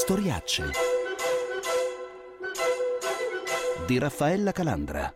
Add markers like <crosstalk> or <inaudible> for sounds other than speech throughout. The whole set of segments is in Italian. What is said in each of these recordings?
Storiacce di Raffaella Calandra.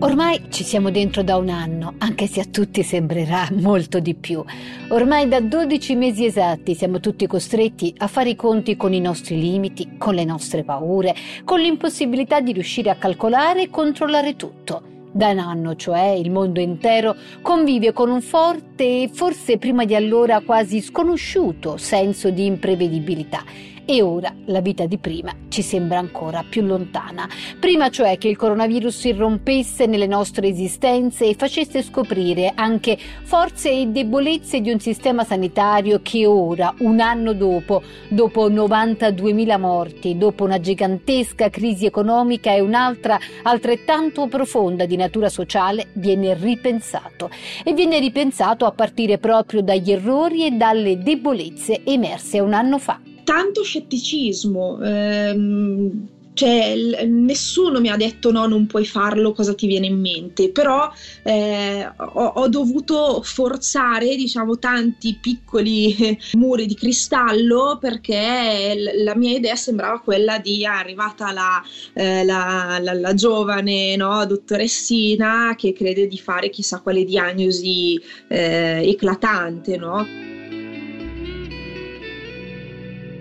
Ormai ci siamo dentro da un anno, anche se a tutti sembrerà <laughs> molto di più. Ormai da 12 mesi esatti siamo tutti costretti a fare i conti con i nostri limiti, con le nostre paure, con l'impossibilità di riuscire a calcolare e controllare tutto. Da un anno, cioè, il mondo intero convive con un forte e forse prima di allora quasi sconosciuto senso di imprevedibilità e ora la vita di prima ci sembra ancora più lontana. Prima cioè che il coronavirus irrompesse nelle nostre esistenze e facesse scoprire anche forze e debolezze di un sistema sanitario che ora, un anno dopo, dopo 92.000 morti, dopo una gigantesca crisi economica e un'altra altrettanto profonda di natura sociale, viene ripensato. E viene ripensato a partire proprio dagli errori e dalle debolezze emerse un anno fa tanto scetticismo. Ehm, cioè, nessuno mi ha detto no, non puoi farlo, cosa ti viene in mente, però eh, ho, ho, dovuto forzare, diciamo, tanti piccoli <laughs> muri di cristallo perché l- la mia idea sembrava quella di ah, arrivata la, eh, la, la, la giovane no, dottoressina che crede di fare chissà quale diagnosi eh, eclatante, no?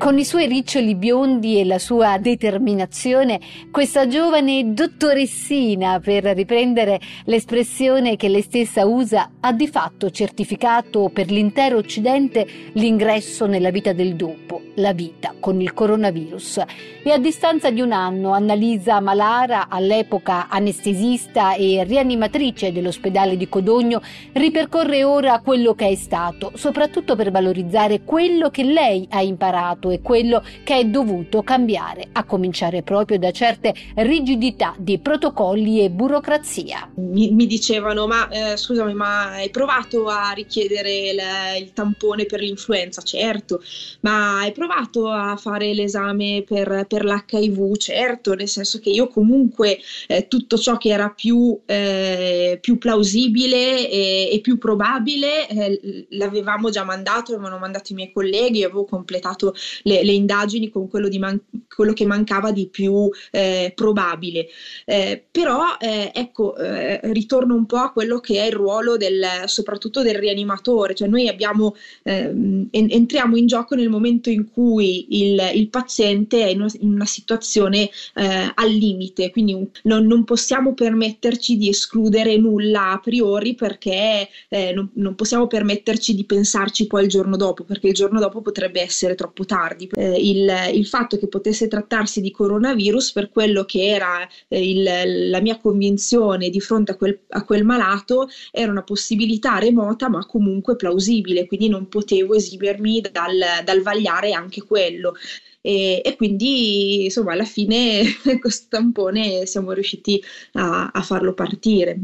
Con i suoi riccioli biondi e la sua determinazione, questa giovane dottoressina, per riprendere l'espressione che lei stessa usa, ha di fatto certificato per l'intero Occidente l'ingresso nella vita del dopo, la vita con il coronavirus. E a distanza di un anno, Annalisa Malara, all'epoca anestesista e rianimatrice dell'ospedale di Codogno, ripercorre ora quello che è stato, soprattutto per valorizzare quello che lei ha imparato e quello che è dovuto cambiare, a cominciare proprio da certe rigidità di protocolli e burocrazia. Mi, mi dicevano, ma eh, scusami, ma hai provato a richiedere il, il, tampone per l'influenza? Certo, ma hai provato a fare l'esame per, per l'HIV? Certo, nel senso che io comunque eh, tutto ciò che era più, eh, più plausibile e, e, più probabile eh, l'avevamo già mandato, avevano mandato i miei colleghi, avevo completato le, le indagini con quello, man- quello, che mancava di più eh, probabile. Eh, però eh, ecco, eh, ritorno un po' a quello che è il ruolo del, soprattutto del rianimatore, cioè noi abbiamo, ehm, en- entriamo in gioco nel momento in cui il, il paziente è in una, in una situazione eh, al limite, quindi non, non, possiamo permetterci di escludere nulla a priori perché eh, non, non possiamo permetterci di pensarci poi il giorno dopo, perché il giorno dopo potrebbe essere troppo tardi tardi. Eh, il, il, fatto che potesse trattarsi di coronavirus per quello che era eh, il, la mia convinzione di fronte a quel, a quel malato era una possibilità remota ma comunque plausibile, quindi non potevo esimermi dal, dal vagliare anche quello. E, e, quindi insomma alla fine <laughs> questo tampone siamo riusciti a, a farlo partire.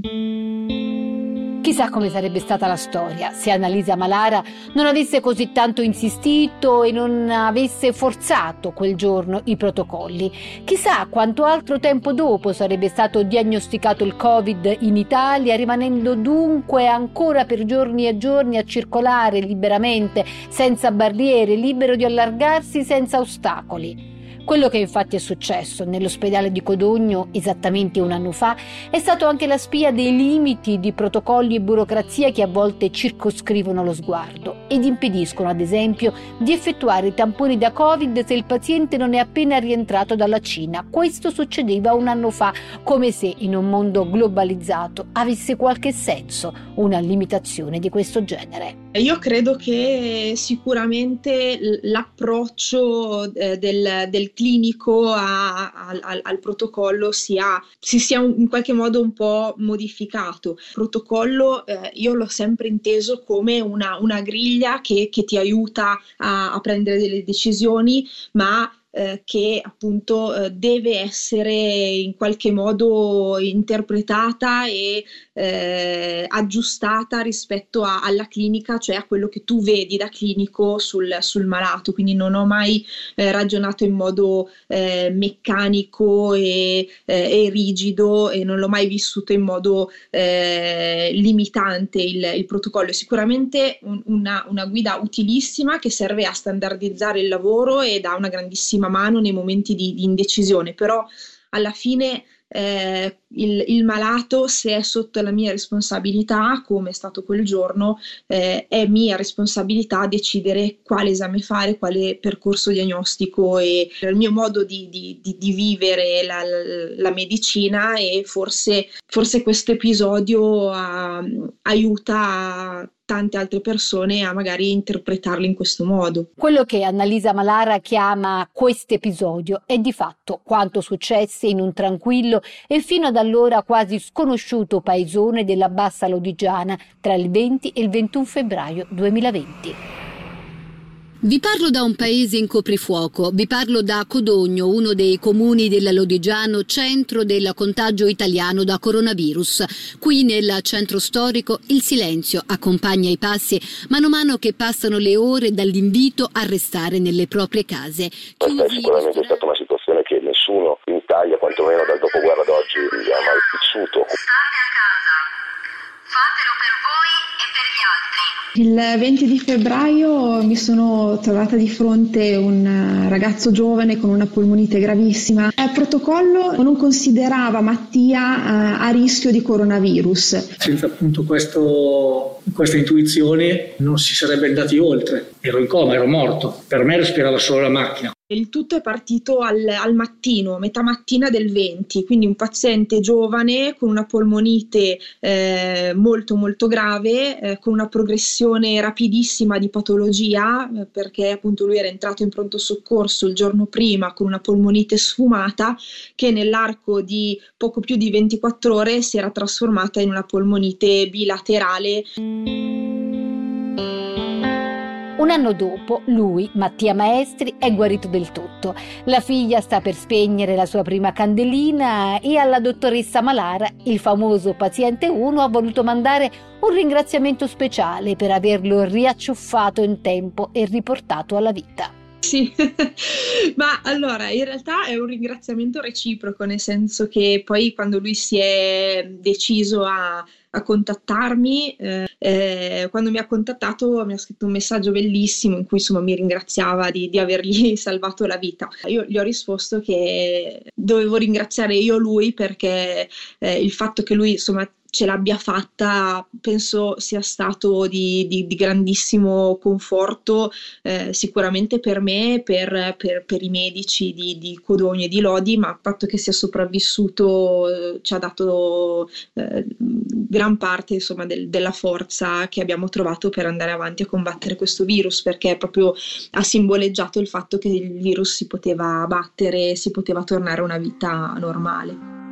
Chissà come sarebbe stata la storia se Annalisa Malara non avesse così tanto insistito e non avesse forzato quel giorno i protocolli. Chissà quanto altro tempo dopo sarebbe stato diagnosticato il Covid in Italia, rimanendo dunque ancora per giorni e giorni a circolare liberamente, senza barriere, libero di allargarsi senza ostacoli. Quello che infatti è successo nell'ospedale di Codogno esattamente un anno fa è stato anche la spia dei limiti di protocolli e burocrazia che a volte circoscrivono lo sguardo ed impediscono ad esempio di effettuare i tamponi da Covid se il paziente non è appena rientrato dalla Cina. Questo succedeva un anno fa come se in un mondo globalizzato avesse qualche senso una limitazione di questo genere. Io credo che sicuramente l'approccio eh, del, del, clinico a, al, al, protocollo sia, si sia in qualche modo un po' modificato. Il protocollo eh, io l'ho sempre inteso come una, una griglia che, che ti aiuta a, a prendere delle decisioni, ma eh, che appunto eh, deve essere in qualche modo interpretata e eh, aggiustata rispetto a, alla clinica, cioè a quello che tu vedi da clinico sul, sul malato. Quindi non ho mai eh, ragionato in modo eh, meccanico e, e, rigido e non l'ho mai vissuto in modo limitante il, il protocollo. È sicuramente un, una, una guida utilissima che serve a standardizzare il lavoro e dà una grandissima mano nei momenti di, di indecisione, però alla fine eh, il, il, malato, se è sotto la mia responsabilità, come è stato quel giorno, eh, è mia responsabilità decidere quale esame fare, quale percorso diagnostico e il mio modo di, di, di, di vivere la, la, medicina e forse, forse questo episodio a, aiuta a tante altre persone a magari interpretarli in questo modo. Quello che Annalisa Malara chiama questo episodio è di fatto quanto successe in un tranquillo e fino ad allora quasi sconosciuto paesone della Bassa Lodigiana tra il 20 e il 21 febbraio 2020. Vi parlo da un paese in coprifuoco, vi parlo da Codogno, uno dei comuni del Lodigiano, centro del contagio italiano da coronavirus. Qui nel centro storico il silenzio accompagna i passi mano a mano che passano le ore dall'invito a restare nelle proprie case. Questa è sicuramente stata una situazione che nessuno in Italia, quantomeno dal dopoguerra ad oggi, ha mai vissuto. State a casa, fatelo per voi Il 20 di febbraio mi sono trovata di fronte un ragazzo giovane con una polmonite gravissima. Il protocollo non considerava Mattia eh, a rischio di coronavirus. Senza appunto questo, questa intuizione non si sarebbe andati oltre. Ero in coma, ero morto. Per me respirava solo la macchina. Il tutto è partito al, al, mattino, metà mattina del 20, quindi un paziente giovane con una polmonite eh, molto molto grave, eh, con una progressione rapidissima di patologia, eh, perché appunto lui era entrato in pronto soccorso il giorno prima con una polmonite sfumata che nell'arco di poco più di 24 ore si era trasformata in una polmonite bilaterale. Un anno dopo, lui, Mattia Maestri, è guarito del tutto. La figlia sta per spegnere la sua prima candelina e alla dottoressa Malara, il famoso paziente 1, ha voluto mandare un ringraziamento speciale per averlo riacciuffato in tempo e riportato alla vita. Sì, <laughs> ma allora in realtà è un ringraziamento reciproco, nel senso che poi quando lui si è deciso a a contattarmi. Eh, eh, quando mi ha contattato mi ha scritto un messaggio bellissimo in cui insomma mi ringraziava di, di avergli <laughs> salvato la vita. Io gli ho risposto che dovevo ringraziare io lui perché eh, il fatto che lui insomma ce l'abbia fatta penso sia stato di, di, di grandissimo conforto eh, sicuramente per me, per, per, per i medici di, di, Codogno e di Lodi, ma il fatto che sia sopravvissuto eh, ci ha dato eh, gran parte insomma, del, della forza che abbiamo trovato per andare avanti a combattere questo virus, perché proprio ha simboleggiato il fatto che il virus si poteva battere, si poteva tornare a una vita normale.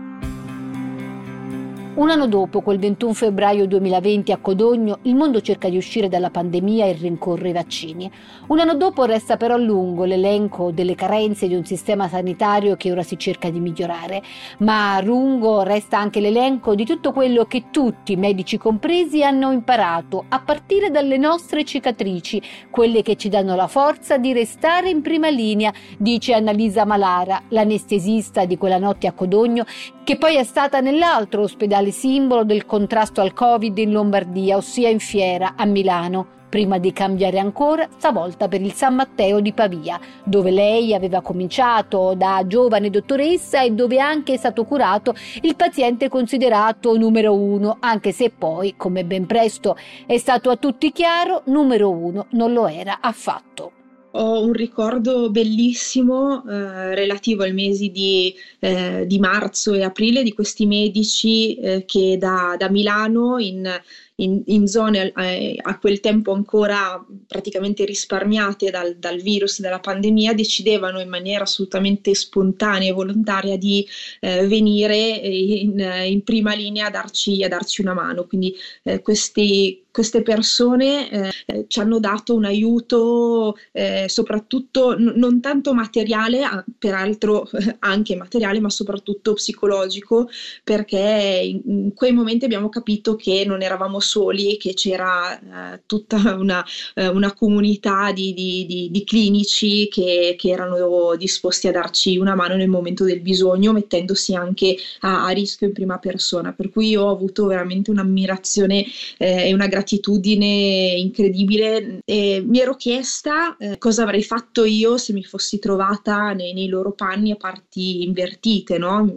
Un anno dopo, quel 21 febbraio 2020 a Codogno, il mondo cerca di uscire dalla pandemia e rincorre i vaccini. Un anno dopo resta però lungo l'elenco delle carenze di un sistema sanitario che ora si cerca di migliorare, ma lungo resta anche l'elenco di tutto quello che tutti, medici compresi, hanno imparato, a partire dalle nostre cicatrici, quelle che ci danno la forza di restare in prima linea, dice Annalisa Malara, l'anestesista di quella notte a Codogno, che poi è stata nell'altro ospedale simbolo del contrasto al Covid in Lombardia, ossia in Fiera, a Milano, prima di cambiare ancora, stavolta per il San Matteo di Pavia, dove lei aveva cominciato da giovane dottoressa e dove anche è stato curato il paziente considerato numero uno, anche se poi, come ben presto è stato a tutti chiaro, numero uno non lo era affatto ho un ricordo bellissimo eh, relativo ai mesi di, eh, di, marzo e aprile di questi medici eh, che da, da Milano in, in, in zone eh, a quel tempo ancora praticamente risparmiate dal, dal virus, dalla pandemia, decidevano in maniera assolutamente spontanea e volontaria di eh, venire in, in, prima linea a darci, a darci una mano. Quindi eh, questi queste persone eh, ci hanno dato un aiuto eh, soprattutto n- non tanto materiale, peraltro eh, <laughs> anche materiale, ma soprattutto psicologico, perché in, in, quei momenti abbiamo capito che non eravamo soli, che c'era eh, tutta una, eh, una comunità di, di, di, di clinici che, che, erano disposti a darci una mano nel momento del bisogno, mettendosi anche a, a rischio in prima persona. Per cui ho avuto veramente un'ammirazione eh, e una gratitudine gratitudine incredibile e mi ero chiesta eh, cosa avrei fatto io se mi fossi trovata nei, nei loro panni a parti invertite, no?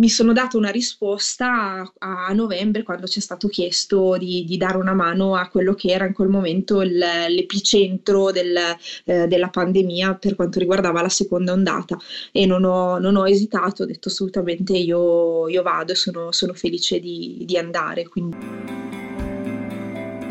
Mi sono data una risposta a, a novembre quando ci è stato chiesto di, di, dare una mano a quello che era in quel momento il, l'epicentro del, eh, della pandemia per quanto riguardava la seconda ondata e non ho, non ho esitato, ho detto assolutamente io, io vado e sono, sono felice di, di andare. Quindi.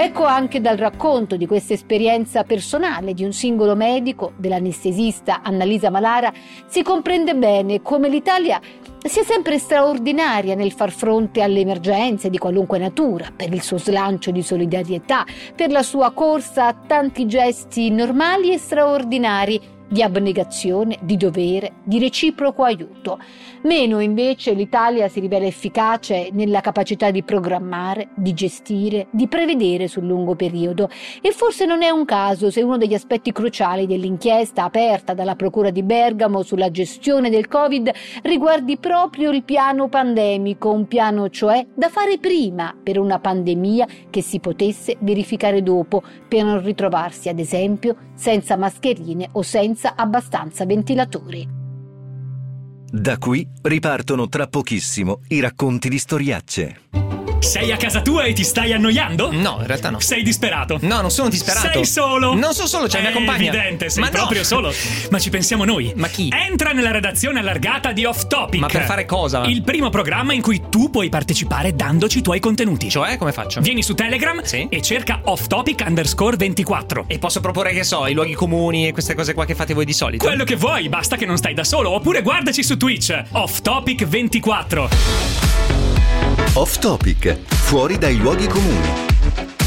Ecco anche dal racconto di questa esperienza personale di un singolo medico, dell'anestesista Annalisa Malara, si comprende bene come l'Italia sia sempre straordinaria nel far fronte alle emergenze di qualunque natura, per il suo slancio di solidarietà, per la sua corsa a tanti gesti normali e straordinari di abnegazione, di dovere, di reciproco aiuto. Meno invece l'Italia si rivela efficace nella capacità di programmare, di gestire, di prevedere sul lungo periodo e forse non è un caso se uno degli aspetti cruciali dell'inchiesta aperta dalla Procura di Bergamo sulla gestione del Covid riguardi proprio il piano pandemico, un piano cioè da fare prima per una pandemia che si potesse verificare dopo per non ritrovarsi ad esempio senza mascherine o senza senza abbastanza ventilatori. Da qui ripartono tra pochissimo i racconti di storiacce. Sei a casa tua e ti stai annoiando? No, in realtà no. Sei disperato? No, non sono disperato. Sei solo? Non sono solo, c'è È mia compagna. evidente, sei Ma proprio no. solo. Ma ci pensiamo noi. Ma chi? Entra nella redazione allargata di Off Topic. Ma per fare cosa? Il primo programma in cui tu puoi partecipare dandoci i tuoi contenuti. Cioè, come faccio? Vieni su Telegram Sì. e cerca Off Topic underscore 24. E posso proporre, che so, i luoghi comuni e queste cose qua che fate voi di solito? Quello che vuoi, basta che non stai da solo. Oppure guardaci su Twitch, Off Topic 24. Off Topic, fuori dai luoghi comuni.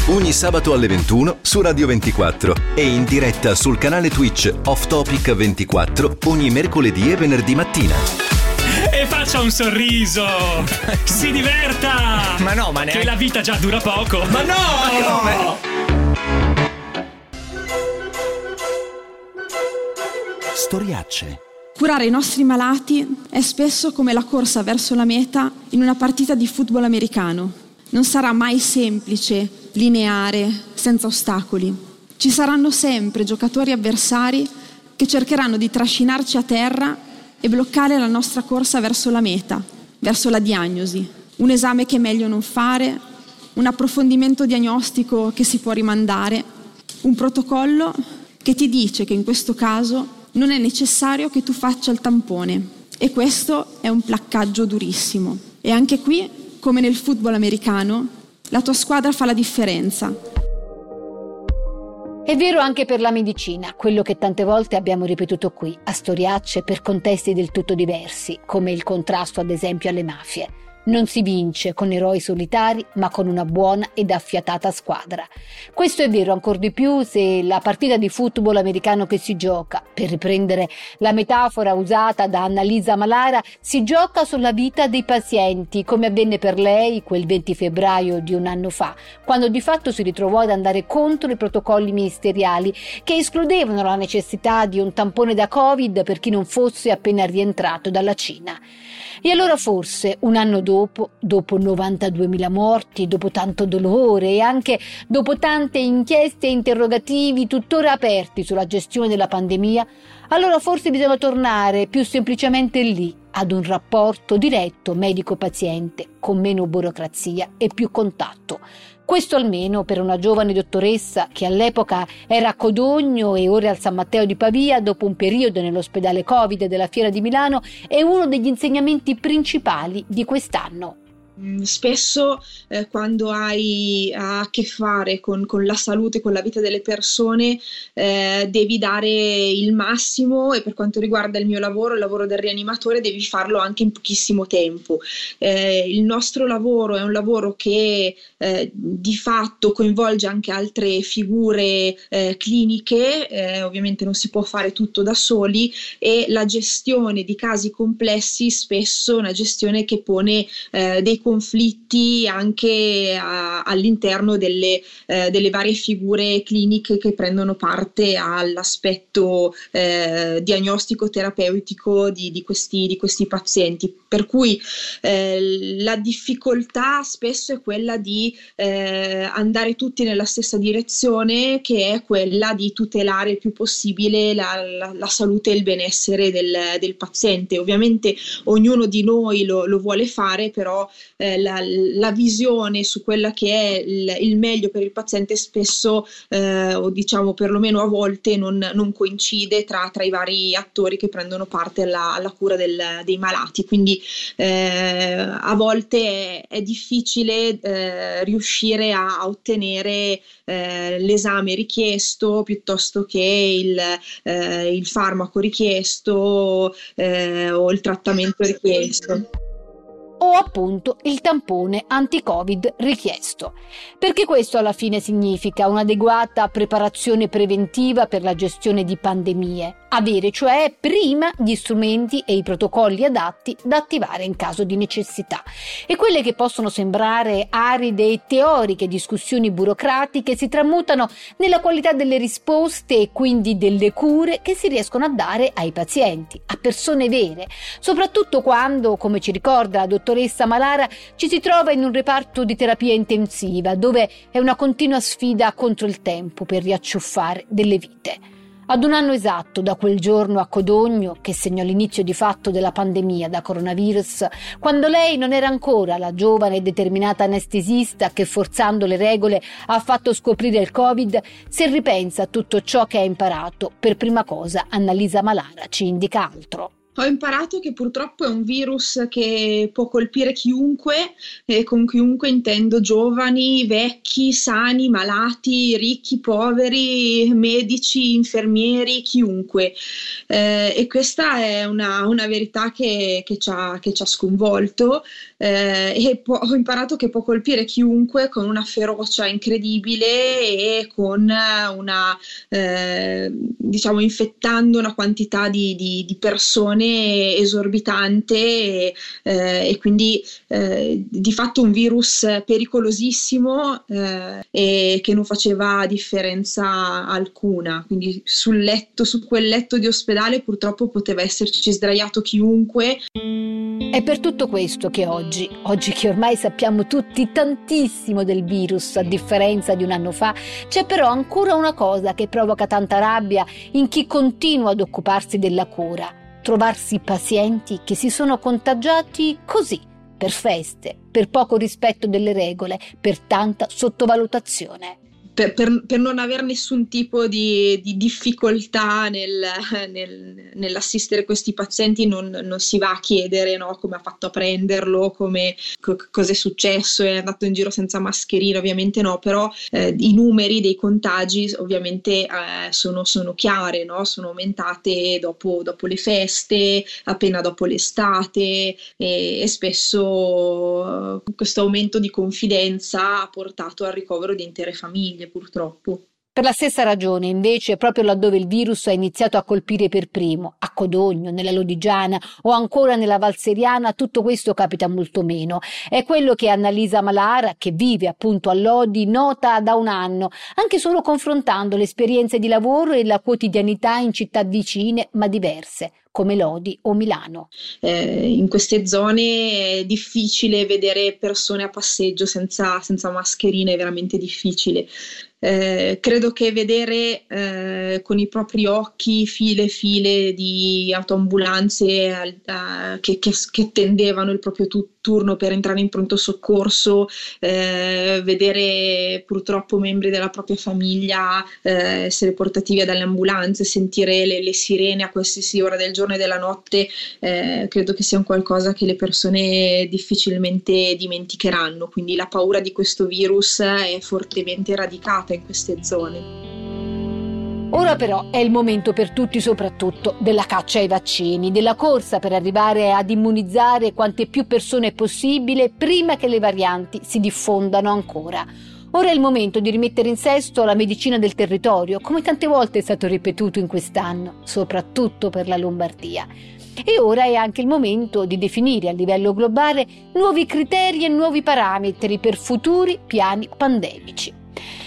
Ogni sabato alle 21 su Radio 24 e in diretta sul canale Twitch Off Topic 24 ogni mercoledì e venerdì mattina. E faccia un sorriso. <laughs> Si diverta. Ma no, ma neanche- Che la vita già dura poco. Ma no, ma come? Storiacce. Curare i nostri malati è spesso come la corsa verso la meta in una partita di football americano. Non sarà mai semplice, lineare, senza ostacoli. Ci saranno sempre giocatori avversari che cercheranno di trascinarci a terra e bloccare la nostra corsa verso la meta, verso la diagnosi. Un esame che è meglio non fare, un approfondimento diagnostico che si può rimandare, un protocollo che ti dice che in questo caso non è necessario che tu faccia il tampone e questo è un placcaggio durissimo. E anche qui, come nel football americano, la tua squadra fa la differenza. È vero anche per la medicina, quello che tante volte abbiamo ripetuto qui, a storiacce per contesti del tutto diversi, come il contrasto ad esempio alle mafie. Non si vince con eroi solitari, ma con una buona ed affiatata squadra. Questo è vero ancor di più se la partita di football americano che si gioca, per riprendere la metafora usata da Annalisa Malara, si gioca sulla vita dei pazienti, come avvenne per lei quel 20 febbraio di un anno fa, quando di fatto si ritrovò ad andare contro i protocolli ministeriali che escludevano la necessità di un tampone da Covid per chi non fosse appena rientrato dalla Cina. E allora forse un anno dopo, dopo 92.000 morti, dopo tanto dolore e anche dopo tante inchieste e interrogativi tuttora aperti sulla gestione della pandemia, allora forse bisogna tornare più semplicemente lì, ad un rapporto diretto medico-paziente, con meno burocrazia e più contatto. Questo almeno per una giovane dottoressa che all'epoca era a Codogno e ora al San Matteo di Pavia dopo un periodo nell'ospedale Covid della Fiera di Milano è uno degli insegnamenti principali di quest'anno. Mm, spesso eh, quando hai a che fare con, con, la salute, con la vita delle persone, eh, devi dare il massimo e per quanto riguarda il mio lavoro, il lavoro del rianimatore, devi farlo anche in pochissimo tempo. Eh, il nostro lavoro è un lavoro che eh, di fatto coinvolge anche altre figure eh, cliniche, eh, ovviamente non si può fare tutto da soli e la gestione di casi complessi spesso è una gestione che pone dei conflitti anche a, all'interno delle, eh, delle, varie figure cliniche che prendono parte all'aspetto eh, diagnostico terapeutico di, di, questi, di, questi, pazienti. Per cui eh, la difficoltà spesso è quella di eh, andare tutti nella stessa direzione, che è quella di tutelare il più possibile la, la, la salute e il benessere del, del, paziente. Ovviamente ognuno di noi lo, lo vuole fare, però eh, la, la, visione su quella che è il, il meglio per il paziente spesso eh, o diciamo perlomeno a volte non, non coincide tra, tra, i vari attori che prendono parte alla, alla cura del, dei malati. Quindi eh, a volte è, è difficile eh, riuscire a, a ottenere eh, l'esame richiesto piuttosto che il, il farmaco richiesto o il trattamento richiesto appunto il tampone anti-Covid richiesto. Perché questo alla fine significa un'adeguata preparazione preventiva per la gestione di pandemie, avere cioè prima gli strumenti e i protocolli adatti da attivare in caso di necessità. E quelle che possono sembrare aride e teoriche discussioni burocratiche si tramutano nella qualità delle risposte e quindi delle cure che si riescono a dare ai pazienti, a persone vere, soprattutto quando, come ci ricorda la dottoressa dottoressa Malara ci si trova in un reparto di terapia intensiva dove è una continua sfida contro il tempo per riacciuffare delle vite. Ad un anno esatto da quel giorno a Codogno, che segnò l'inizio di fatto della pandemia da coronavirus, quando lei non era ancora la giovane e determinata anestesista che forzando le regole ha fatto scoprire il Covid, se ripensa a tutto ciò che ha imparato, per prima cosa Annalisa Malara ci indica altro. Ho imparato che purtroppo è un virus che può colpire chiunque, e con chiunque intendo giovani, vecchi, sani, malati, ricchi, poveri, medici, infermieri, chiunque. Eh, e questa è una, una verità che, che, ci ha, che, ci ha, sconvolto eh, e po- ho imparato che può colpire chiunque con una ferocia incredibile e con una, eh, diciamo, infettando una quantità di, di, di persone inflazione esorbitante e, eh, e quindi eh, di fatto un virus pericolosissimo eh, e che non faceva differenza alcuna. Quindi sul letto, su quel letto di ospedale purtroppo poteva esserci sdraiato chiunque. È per tutto questo che oggi, oggi che ormai sappiamo tutti tantissimo del virus, a differenza di un anno fa, c'è però ancora una cosa che provoca tanta rabbia in chi continua ad occuparsi della cura trovarsi pazienti che si sono contagiati così, per feste, per poco rispetto delle regole, per tanta sottovalutazione per, per, per, non avere nessun tipo di, di difficoltà nel, nel, nell'assistere questi pazienti non, non, si va a chiedere no, come ha fatto a prenderlo, come, co, cosa è successo, è andato in giro senza mascherina, ovviamente no, però eh, i numeri dei contagi ovviamente eh, sono, sono chiare, no? sono aumentate dopo, dopo, le feste, appena dopo l'estate e, e spesso eh, questo aumento di confidenza ha portato al ricovero di intere famiglie purtroppo. Per la stessa ragione, invece, proprio laddove il virus ha iniziato a colpire per primo, a Codogno, nella Lodigiana o ancora nella Valseriana, tutto questo capita molto meno. È quello che Annalisa Malara, che vive appunto a Lodi, nota da un anno, anche solo confrontando le esperienze di lavoro e la quotidianità in città vicine ma diverse come Lodi o Milano. Eh, in queste zone è difficile vedere persone a passeggio senza, senza mascherine, è veramente difficile. Eh, credo che vedere eh, con i propri occhi file e file di autoambulanze eh, che, che, che, tendevano il proprio tutto turno per entrare in pronto soccorso, eh, vedere purtroppo membri della propria famiglia eh, essere portati via dalle ambulanze, sentire le, le, sirene a qualsiasi ora del giorno e della notte, eh, credo che sia un qualcosa che le persone difficilmente dimenticheranno, quindi la paura di questo virus è fortemente radicata in queste zone. Ora però è il momento per tutti soprattutto della caccia ai vaccini, della corsa per arrivare ad immunizzare quante più persone possibile prima che le varianti si diffondano ancora. Ora è il momento di rimettere in sesto la medicina del territorio, come tante volte è stato ripetuto in quest'anno, soprattutto per la Lombardia. E ora è anche il momento di definire a livello globale nuovi criteri e nuovi parametri per futuri piani pandemici.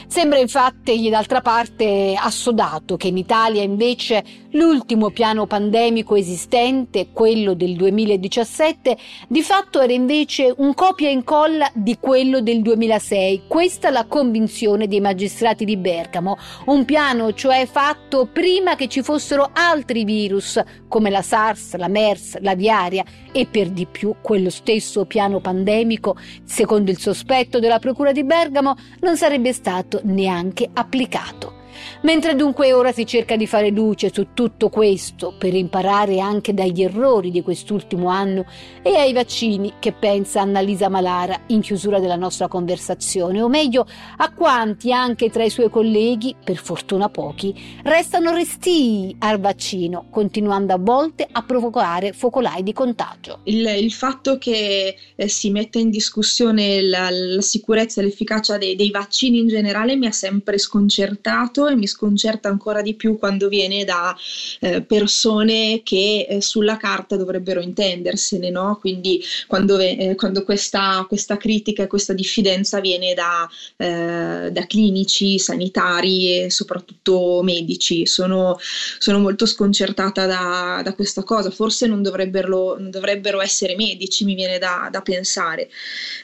Sembra infatti d'altra parte assodato che in Italia invece l'ultimo piano pandemico esistente, quello del 2017, di fatto era invece un copia e incolla di quello del 2006. Questa è la convinzione dei magistrati di Bergamo, un piano cioè fatto prima che ci fossero altri virus come la SARS, la MERS, la viaria e per di più quello stesso piano pandemico, secondo il sospetto della Procura di Bergamo, non sarebbe stato neanche applicato. Mentre dunque ora si cerca di fare luce su tutto questo per imparare anche dagli errori di quest'ultimo anno e ai vaccini che pensa Annalisa Malara in chiusura della nostra conversazione, o meglio a quanti anche tra i suoi colleghi, per fortuna pochi, restano restii al vaccino, continuando a volte a provocare focolai di contagio. Il, il fatto che eh, si metta in discussione la, la sicurezza e l'efficacia dei, dei vaccini in generale mi ha sempre sconcertato e mi sconcerta ancora di più quando viene da eh, persone che eh, sulla carta dovrebbero intendersene, no? quindi quando, eh, quando questa, questa, critica e questa diffidenza viene da, eh, da, clinici, sanitari e soprattutto medici. Sono, sono molto sconcertata da, da, questa cosa, forse non dovrebbero, non dovrebbero, essere medici, mi viene da, da pensare.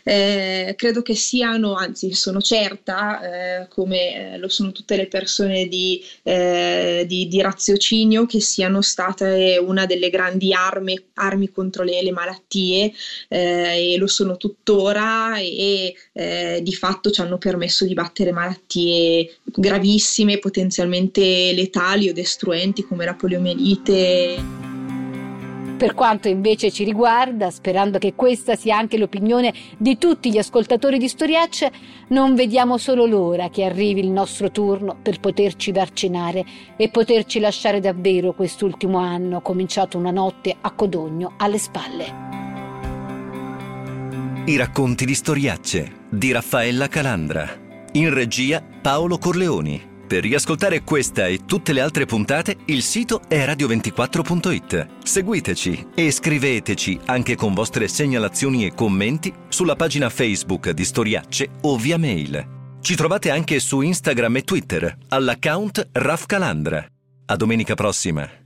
Eh, credo che siano, anzi sono certa, eh, come lo sono tutte le persone di, eh, di, di, raziocinio che siano state una delle grandi armi, armi contro le, le malattie eh, e lo sono tuttora e eh, di fatto ci hanno permesso di battere malattie gravissime, potenzialmente letali o destruenti come la poliomielite. Per quanto invece ci riguarda, sperando che questa sia anche l'opinione di tutti gli ascoltatori di Storiacce, non vediamo solo l'ora che arrivi il nostro turno per poterci vaccinare e poterci lasciare davvero quest'ultimo anno, cominciato una notte a Codogno alle spalle. I racconti di Storiacce di Raffaella Calandra. In regia Paolo Corleoni. Per riascoltare questa e tutte le altre puntate, il sito è radio24.it. Seguiteci e scriveteci anche con vostre segnalazioni e commenti sulla pagina Facebook di Storiacce o via mail. Ci trovate anche su Instagram e Twitter all'account Raf Calandra. A domenica prossima!